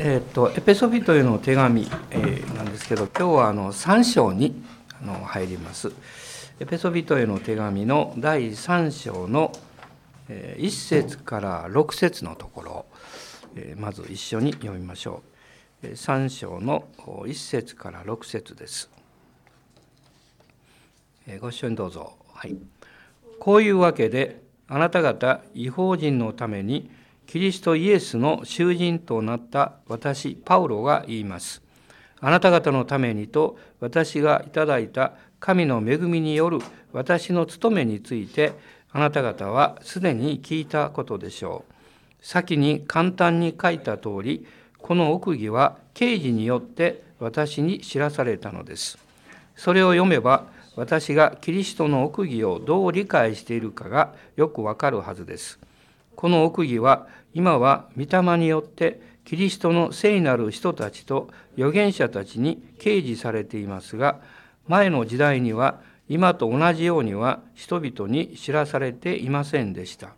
えーと、エペソビトへの手紙、えー、なんですけど今日はあの3章にあの入ります。エペソビトへの手紙の第3章の、えー、1節から6節のところ、えー、まず一緒に読みましょう。3章の1節から6節です。ご一緒にどうぞ。はい、こういうわけであなた方違法人のためにキリストイエスの囚人となった私パウロが言います。あなた方のためにと私がいただいた神の恵みによる私の務めについてあなた方はすでに聞いたことでしょう。先に簡単に書いた通りこの奥義は刑事によって私に知らされたのです。それを読めば私がキリストの奥義をどう理解しているかがよくわかるはずです。この奥義は今は御霊によってキリストの聖なる人たちと預言者たちに掲示されていますが前の時代には今と同じようには人々に知らされていませんでした。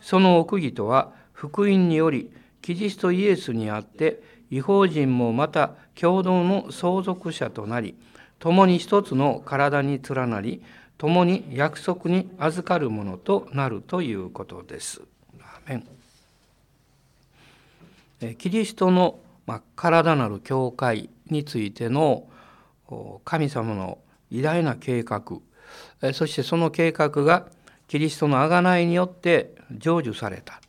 その奥義とは福音によりキリストイエスにあって違法人もまた共同の相続者となり共に一つの体に連なり共に約束に預かるものとなるということです。キリストの体なる教会についての神様の偉大な計画そしてその計画がキリストの贖いによって成就された、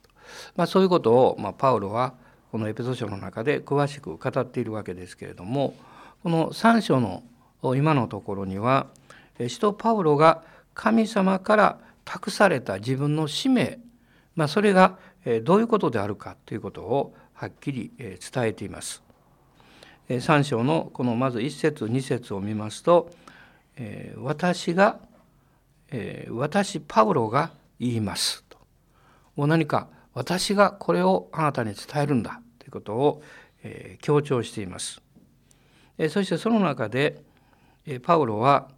まあ、そういうことを、まあ、パウロはこのエペソ書の中で詳しく語っているわけですけれどもこの3章の今のところには使徒パウロが神様から託された自分の使命まあ、それがどういうことであるかということをはっきり伝えています。3章のこのまず1節2節を見ますと「私が私パウロが言います」ともう何か私がこれをあなたに伝えるんだということを強調しています。そしてその中でパウロは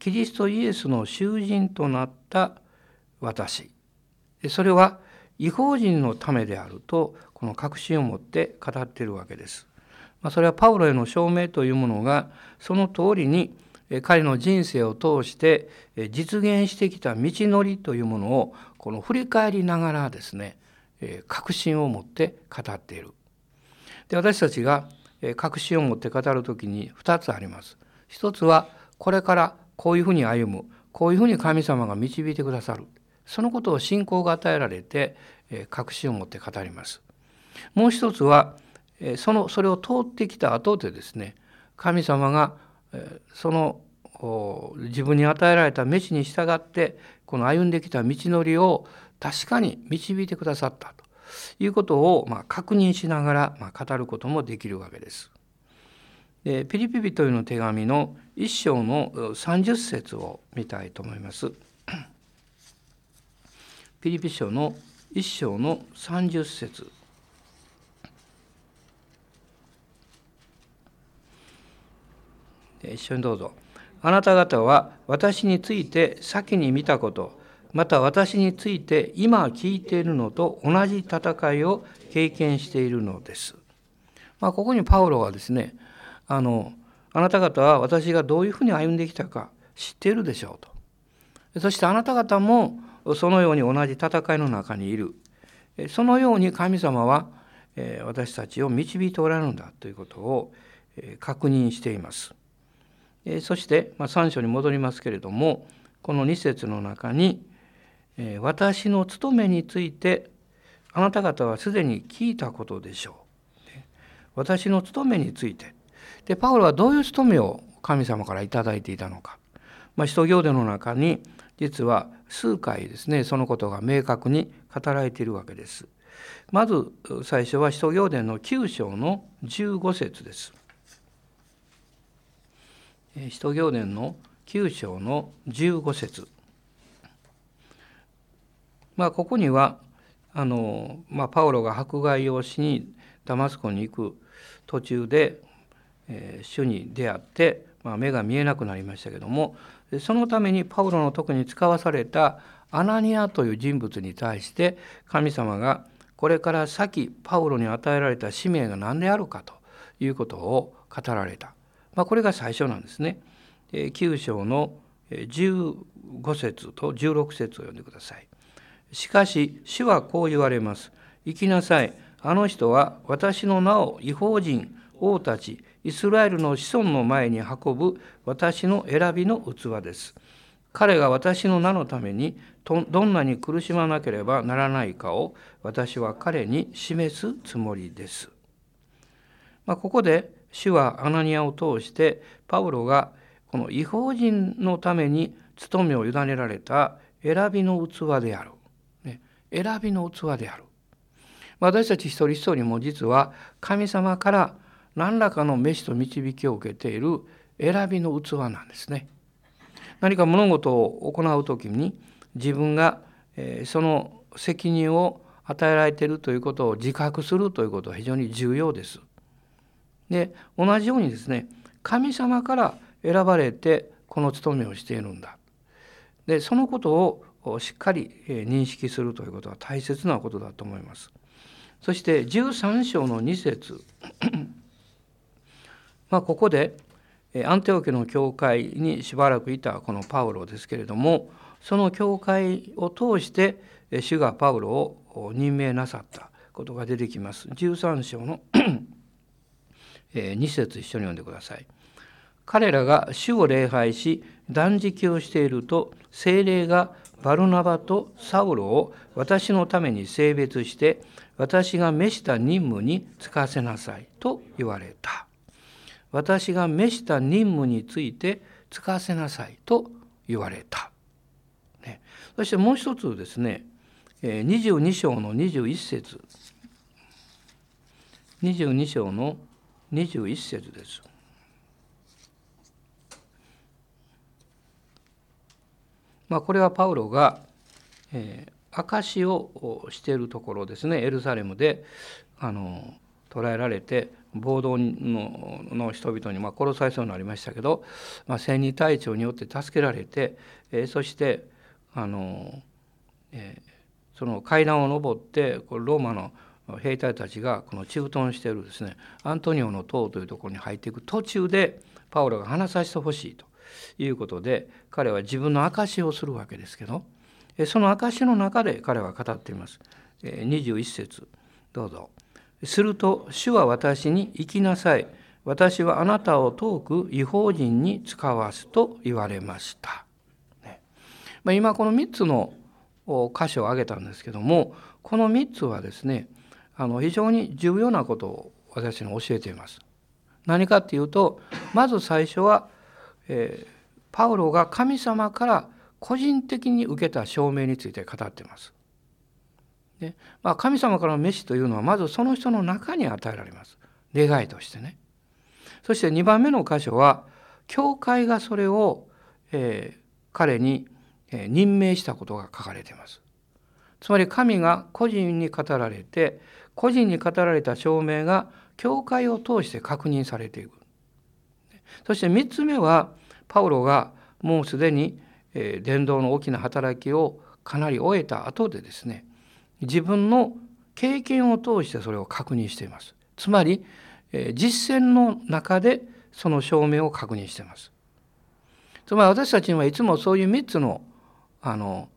キリストイエスの囚人となった私それは違法人のためであるとこの確信を持って語っているわけです。まあ、それはパウロへの証明というものがその通りに彼の人生を通して実現してきた道のりというものをこの振り返りながらですね確信を持って語っている。で私たちが確信を持って語る時に2つあります。一つはこれからこういうふうに歩むこういうふうに神様が導いてくださるそのことを信仰が与えられて確信を持って語ります。もう一つはそのそれを通ってきた後でですね神様がその自分に与えられた道に従ってこの歩んできた道のりを確かに導いてくださったということをま確認しながらま語ることもできるわけです。でピリピ人への手紙の一章の30節を見たいと思います。ピリピ書の1章の30節一緒にどうぞ。あなた方は私について先に見たことまた私について今聞いているのと同じ戦いを経験しているのです。まあ、ここにパウロはですねあのあなた方は私がどういうふうに歩んできたか知っているでしょうと。そしてあなた方もそのように同じ戦いの中にいる。そのように神様は私たちを導いておられるんだということを確認しています。そして3章に戻りますけれどもこの2節の中に「私の務めについてあなた方はすでに聞いたことでしょう」私の務めについて。でパウロはどういう務めを神様から頂いていたのか、まあ、使徒行伝の中に実は数回ですねそのことが明確に語られているわけです。まず最初は使徒行伝の9章の15節です。使徒行伝の9章の15節まあここにはあの、まあ、パウロが迫害をしにダマスコに行く途中で、えー、主に出会って、まあ、目が見えなくなりましたけどもそのためにパウロの特に使わされたアナニアという人物に対して神様がこれから先パウロに与えられた使命が何であるかということを語られた、まあ、これが最初なんですね。9章の15節と16節を読んでください。しかし主はこう言われます。行きなさい。あの人は私の名を違法人、王たち、イスラエルの子孫の前に運ぶ私の選びの器です。彼が私の名のためにどんなに苦しまなければならないかを私は彼に示すつもりです。まあ、ここで主はアナニアを通してパウロがこの違法人のために務めを委ねられた選びの器である。ね、選びの器である。私たち一人一人も実は神様から何らかの飯と導きを受けている選びの器なんですね。何か物事を行う時に自分がその責任を与えられているということを自覚するということは非常に重要です。で同じようにですね神様から選ばれてこの務めをしているんだ。でそのことをしっかり認識するということは大切なことだと思います。そして13章の2節まあここでアンテオ家の教会にしばらくいたこのパウロですけれどもその教会を通して主がパウロを任命なさったことが出てきます。13章の2節一緒に読んでください。彼らが主を礼拝し断食をしていると精霊がバルナバとサウロを私のために性別して私が召した任務に就かせなさいと言われた。私が召した任務について就かせなさいと言われた。ね、そしてもう一つですね22章の21節22章の21節です。まあ、これはパウロが、えー、証をしているところですねエルサレムであの捕らえられて暴動のの人々にまあ殺されそうになりましたけど、まあ、千人隊長によって助けられて、え、そしてあの、え、その階段を上ってこれローマの兵隊たちがこの駐屯しているですねアントニオの塔というところに入っていく途中でパウロが話させてほしいということで彼は自分の証しをするわけですけどその証の中で彼は語っています。21節どうぞ。すると主は私に行きなさい。私はあなたを遠く違法人に使わすと言われました。ねまあ、今この3つの箇所を挙げたんですけどもこの3つはですねあの非常に重要なことを私に教えています。何かっていうとまず最初は、えー、パウロが神様から個人的に受けた証明について語っています。でまあ、神様からの飯というのはまずその人の中に与えられます。願いとしてね。そして2番目の箇所は教会がそれを、えー、彼に任命したことが書かれています。つまり神が個人に語られて個人に語られた証明が教会を通して確認されていく。そして3つ目はパウロがもうすでに伝道の大きな働きをかなり終えた後でですね自分の経験を通してそれを確認しています。つまり実践の中でその証明を確認しています。つまり私たちにはいつもそういう3つのあの、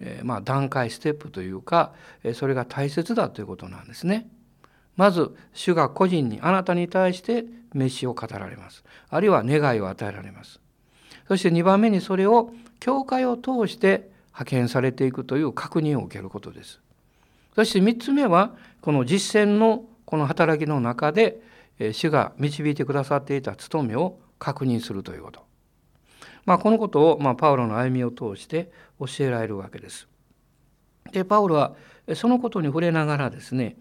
え、まあ段階ステップというかそれが大切だということなんですね。まず主が個人にあなたに対して飯を語られます。あるいは願いを与えられます。そして2番目にそれを教会を通して派遣されていくという確認を受けることです。そして3つ目はこの実践のこの働きの中で主が導いてくださっていた務めを確認するということ。まあ、このことを、まあ、パウロの歩みを通して教えられるわけです。でパウロはそのことに触れながらですね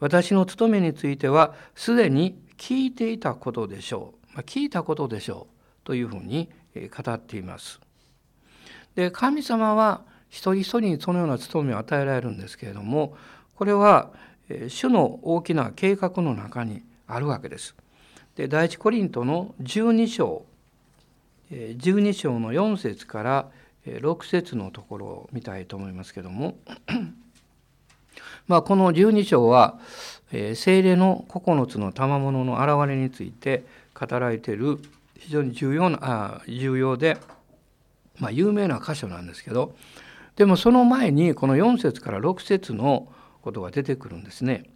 私の務めについてはすでに聞いていたことでしょう、まあ、聞いたことでしょうというふうに語っています。で神様は一人一人にそのような務めを与えられるんですけれどもこれは主の大きな計画の中にあるわけです。で第一コリントの12章12章の4節から6節のところを見たいと思いますけども まあ、この12章は、精霊の9つの賜物の現れについて語られている非常に重要なあ重要で、まあ、有名な箇所なんですけどでもその前にこの4節から6節のことが出てくるんですね。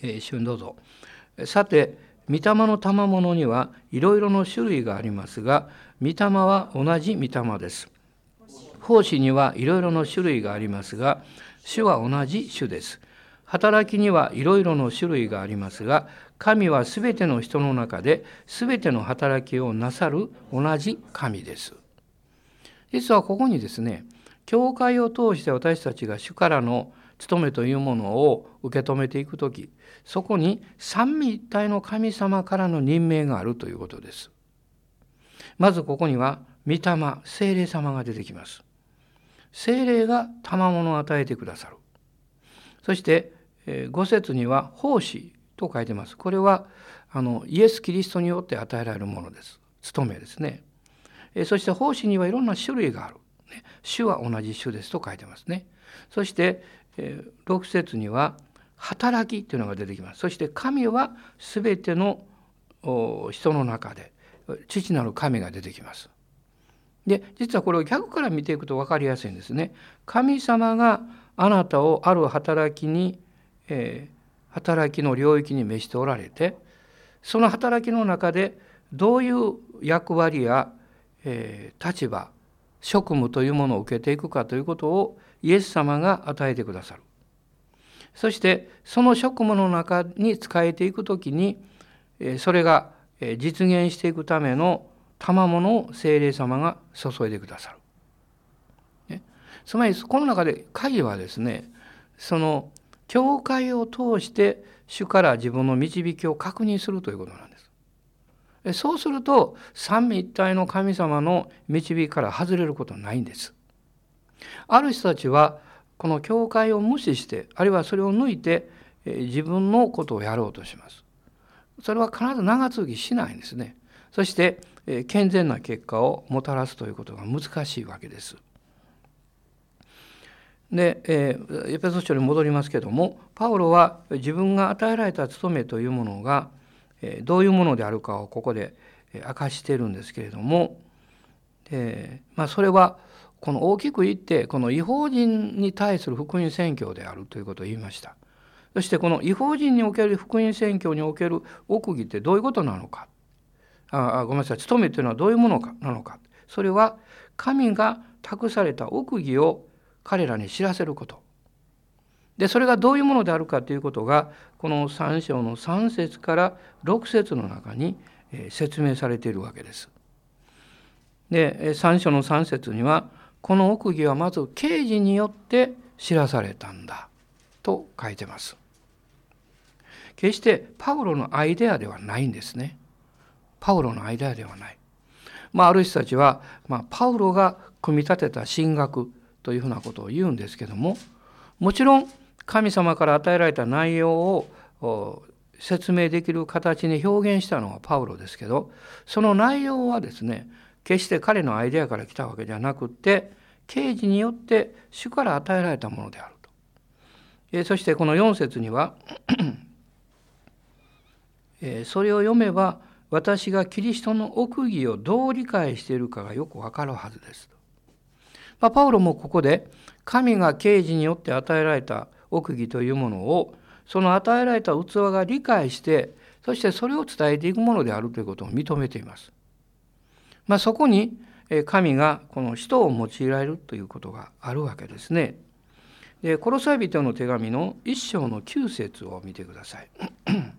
えー、一緒にどうぞ。さて御霊の賜物にはいろいろの種類がありますが御霊は同じ御霊です。奉仕にはいろいろの種類がありますが主は同じ主です。働きにはいろいろの種類がありますが神はすべての人の中ですべての働きをなさる同じ神です。実はここにですね教会を通して私たちが主からの務めというものを受け止めていく時そこに三位一体の神様からの任命があるということです。まずここには御霊精霊様が出てきます。精霊が賜物を与えてくださる。そして五節には奉仕と書いてます。これはあのイエス・キリストによって与えられるものです。務めですね。そして奉仕にはいろんな種類がある。主は同じ主ですと書いてますね。そして6節には働きというのが出てきます。そして神は全ての人の中で父なる神が出てきます。で実はこれを逆から見ていくと分かりやすいんですね。神様があなたをある働きに、えー、働きの領域に召しておられてその働きの中でどういう役割や、えー、立場職務というものを受けていくかということをイエス様が与えてくださる。そしてその職務の中に使えていくときにそれが実現していくための賜物を精霊様が注いでくださる。ね、つまりこの中で鍵はですねその教会を通して主から自分の導きを確認するということなんです。そうすると三位一体の神様の導きから外れることはないんです。ある人たちはこの教会を無視してあるいはそれを抜いて自分のことをやろうとします。それは必ず長続きしないんですね。そして健全な結果をもたらすということが難しいわけです。で、えー、エペソ書に戻りますけどもパウロは自分が与えられた務めというものが、どういうものであるかをここで明かしてるんですけれども、えまあ、それはこの大きく言ってこの違法人に対する福音宣教であるということを言いました。そしてこの違法人における福音宣教における奥義ってどういうことなのか。あごめんなさい。務めというのはどういうものかなのか。それは神が託された奥義を彼らに知らせること。でそれがどういうものであるかということがこの3章の3節から6節の中に説明されているわけです。で3章の3節にはこの奥義はまず刑事によって知らされたんだと書いてます。決してパウロのアイデアではないんですね。パウロのアイデアではない。まあ、ある人たちは、まあ、パウロが組み立てた神学というふうなことを言うんですけどももちろん神様から与えられた内容を説明できる形に表現したのはパウロですけどその内容はですね決して彼のアイデアから来たわけではなくって刑事によって主から与えられたものであると。そしてこの4節にはそれを読めば私がキリストの奥義をどう理解しているかがよくわかるはずです。まあ、パウロもここで神が刑事によって与えられた奥義というものをその与えられた器が理解してそしてそれを伝えていくものであるということを認めています。まあ、そこに神がこの人を用いられるということがあるわけですね。でコロサイ人の手紙の一章の9節を見てください。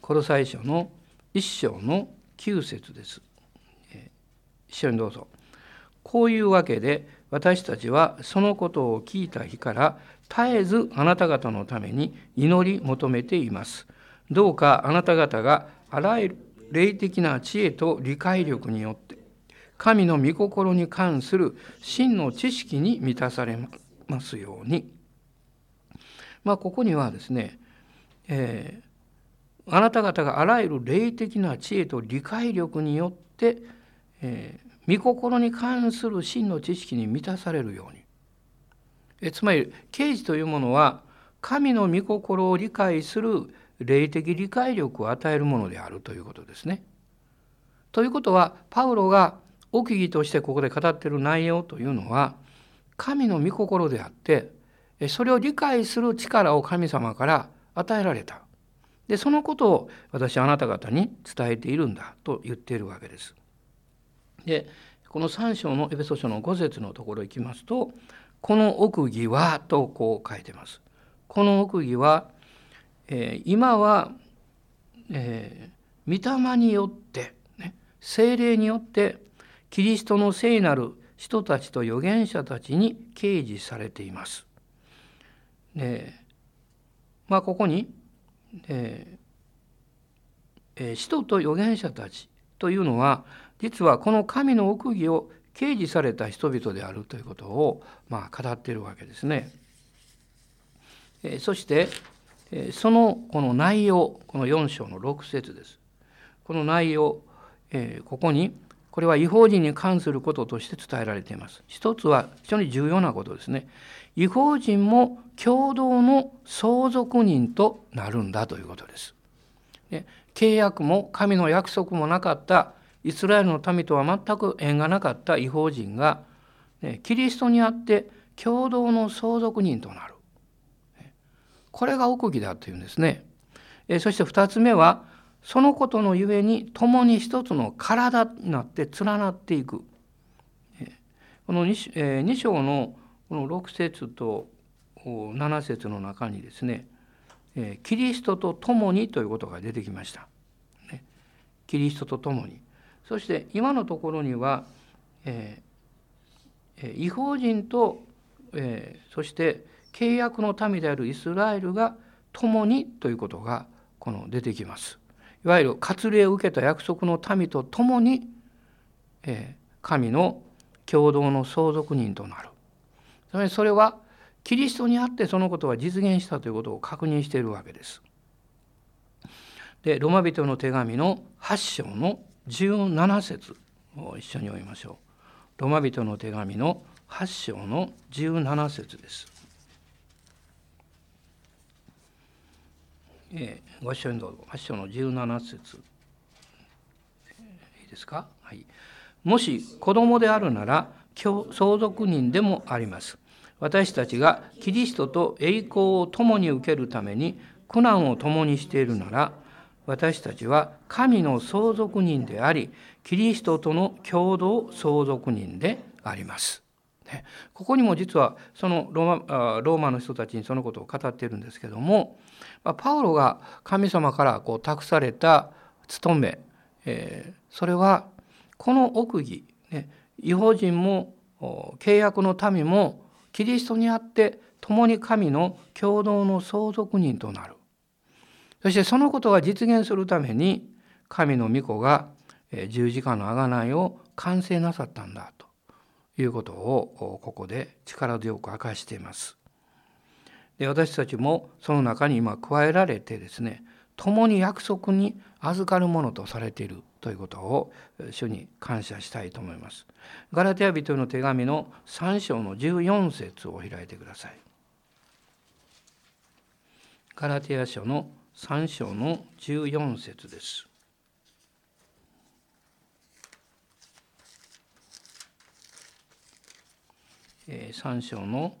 コロサイ書の一章の9節です。一緒にどうぞ。こういうわけで私たちはそのことを聞いた日から絶えずあなた方のために祈り求めています。どうかあなた方があらゆる霊的な知恵と理解力によって神の御心に関する真の知識に満たされますように。まあここにはですね、えーあなた方があらゆる霊的な知恵と理解力によって、えー、御心に関する真の知識に満たされるようにえ、つまり啓示というものは神の御心を理解する霊的理解力を与えるものであるということですね。ということはパウロが奥義としてここで語っている内容というのは神の御心であってそれを理解する力を神様から与えられた。でそのことを私はあなた方に伝えているんだと言っているわけです。でこの3章のエペソ書の5節のところ行きますと「この奥義は」とこう書いてます。この奥義は、えー、今は、えー、御霊によって、ね、精霊によってキリストの聖なる人たちと預言者たちに掲示されています。でまあここに、えー、使徒と預言者たちというのは実はこの神の奥義を掲示された人々であるということを、まあ、語っているわけですね。え、そして、そのこの内容この4章の6節です。この内容、え、ここにこれは違法人に関することとして伝えられています。一つは非常に重要なことですね。違法人も共同の相続人となるんだということです。で契約も神の約束もなかったイスラエルの民とは全く縁がなかった違法人が、キリストにあって共同の相続人となる。これが奥義だというんですね。そして2つ目はそのことのゆえに共に一つの体になって連なっていく。この 2, 2章のこの6節と7節の中にですねキリストと共にということが出てきました。キリストと共に。そして今のところには、えー、違法人と、えー、そして契約の民であるイスラエルが共にということがこの出てきます。いわゆる割礼を受けた約束の民と共に、えー、神の共同の相続人となる。つまりそれはキリストにあってそのことが実現したということを確認しているわけです。でロマ人の手紙の8章の17節を一緒に読みましょう。ロマ人の手紙の8章の17節です。えー、ご一緒にどうぞ。8章の17節。いいですか、はい、もし子供であるなら相続人でもあります。私たちがキリストと栄光を共に受けるために苦難を共にしているなら私たちは神の相続人でありキリストとの共同相続人であります。ここにも実はそのローマローマの人たちにそのことを語っているんですけどもパウロが神様からこう託された務め、えー、それはこの奥義、ね、違法人も契約の民もキリストにあって共に神の共同の相続人となるそしてそのことが実現するために神の御子が十字架の贖いを完成なさったんだということをここで力強く明かしています。で私たちもその中に今加えられてですね共に約束に預かるものとされているということを主に感謝したいと思います。ガラテヤ人の手紙の3章の14節を開いてください。ガラテヤ書の3章の14節です。3章の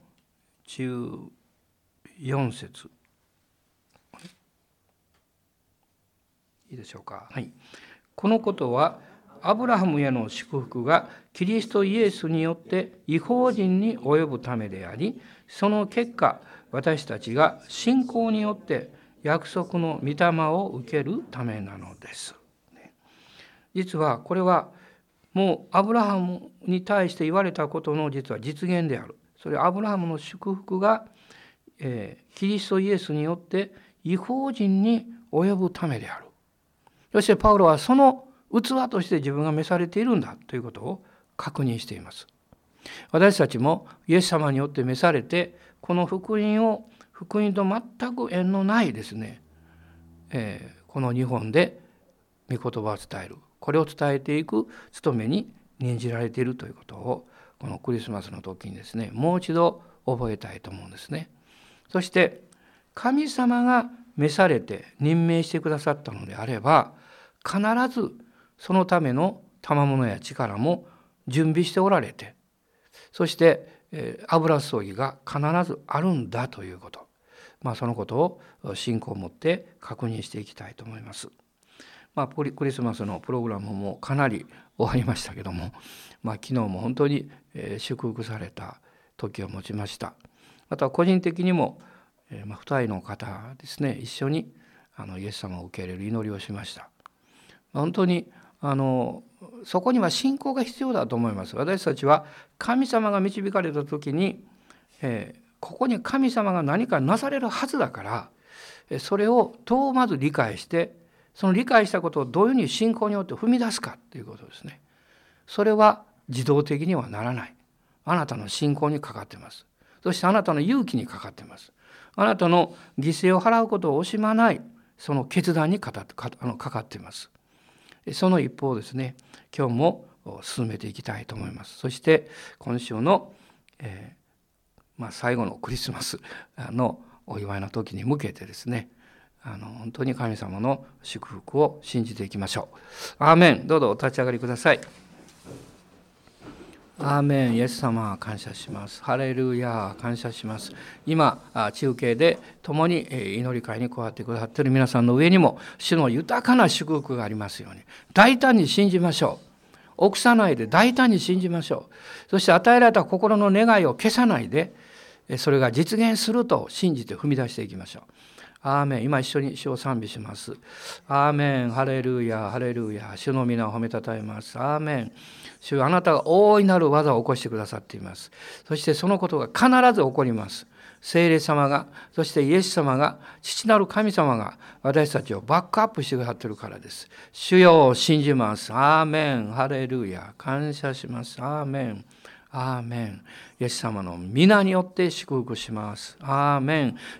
14節いいでしょうか？はい、このことはアブラハムへの祝福がキリストイエスによって違法人に及ぶためでありその結果私たちが信仰によって約束の御霊を受けるためなのです。実はこれはもうアブラハムに対して言われたことの実は実現である。それはアブラハムの祝福が、えー、キリストイエスによって違法人に及ぶためである。そしてパウロはその器として自分が召されているんだということを確認しています。私たちもイエス様によって召されてこの福音を福音と全く縁のないですね、えー、この日本で御言葉を伝えるこれを伝えていく務めに任じられているということをこのクリスマスの時にですねもう一度覚えたいと思うんですね。そして神様が召されて任命してくださったのであれば必ずそのための賜物や力も準備しておられてそして油注ぎが必ずあるんだということ、まあ、そのことを信仰を持って確認していきたいと思います。まあ、クリスマスのプログラムもかなり終わりましたけども、まあ、昨日も本当に祝福された時を持ちました。また個人的にも、2人の方ですね一緒にあのイエス様を受け入れる祈りをしました。本当にあのそこには信仰が必要だと思います。私たちは神様が導かれた時に、えー、ここに神様が何かなされるはずだからそれをどうまず理解してその理解したことをどういうふうに信仰によって踏み出すかということですね。それは自動的にはならない。あなたの信仰にかかってます。そしてあなたの勇気にかかってます。あなたの犠牲を払うことを惜しまないその決断にかかってます。その一方ですね今日も進めていきたいと思います。そして今週の、えー、まあ、最後のクリスマス のお祝いの時に向けてですねあの本当に神様の祝福を信じていきましょう。アーメンどうぞお立ち上がりください。アーメンイエス様感謝します。ハレルヤ感謝します。今中継で共に祈り会に加わってくださっている皆さんの上にも主の豊かな祝福がありますように大胆に信じましょう。臆さないで大胆に信じましょう。そして与えられた心の願いを消さないでそれが実現すると信じて踏み出していきましょう。アーメン今一緒に主を賛美します。アーメンハレルヤハレルヤ主の皆を褒めたたえます。アーメン主あなたが大いなる技を起こしてくださっています。そしてそのことが必ず起こります。聖霊様がそしてイエス様が父なる神様が私たちをバックアップしてくださっているからです。主よを信じます。アーメンハレルヤ感謝します。アーメンアーメンイエス様の皆によって祝福します。アーメン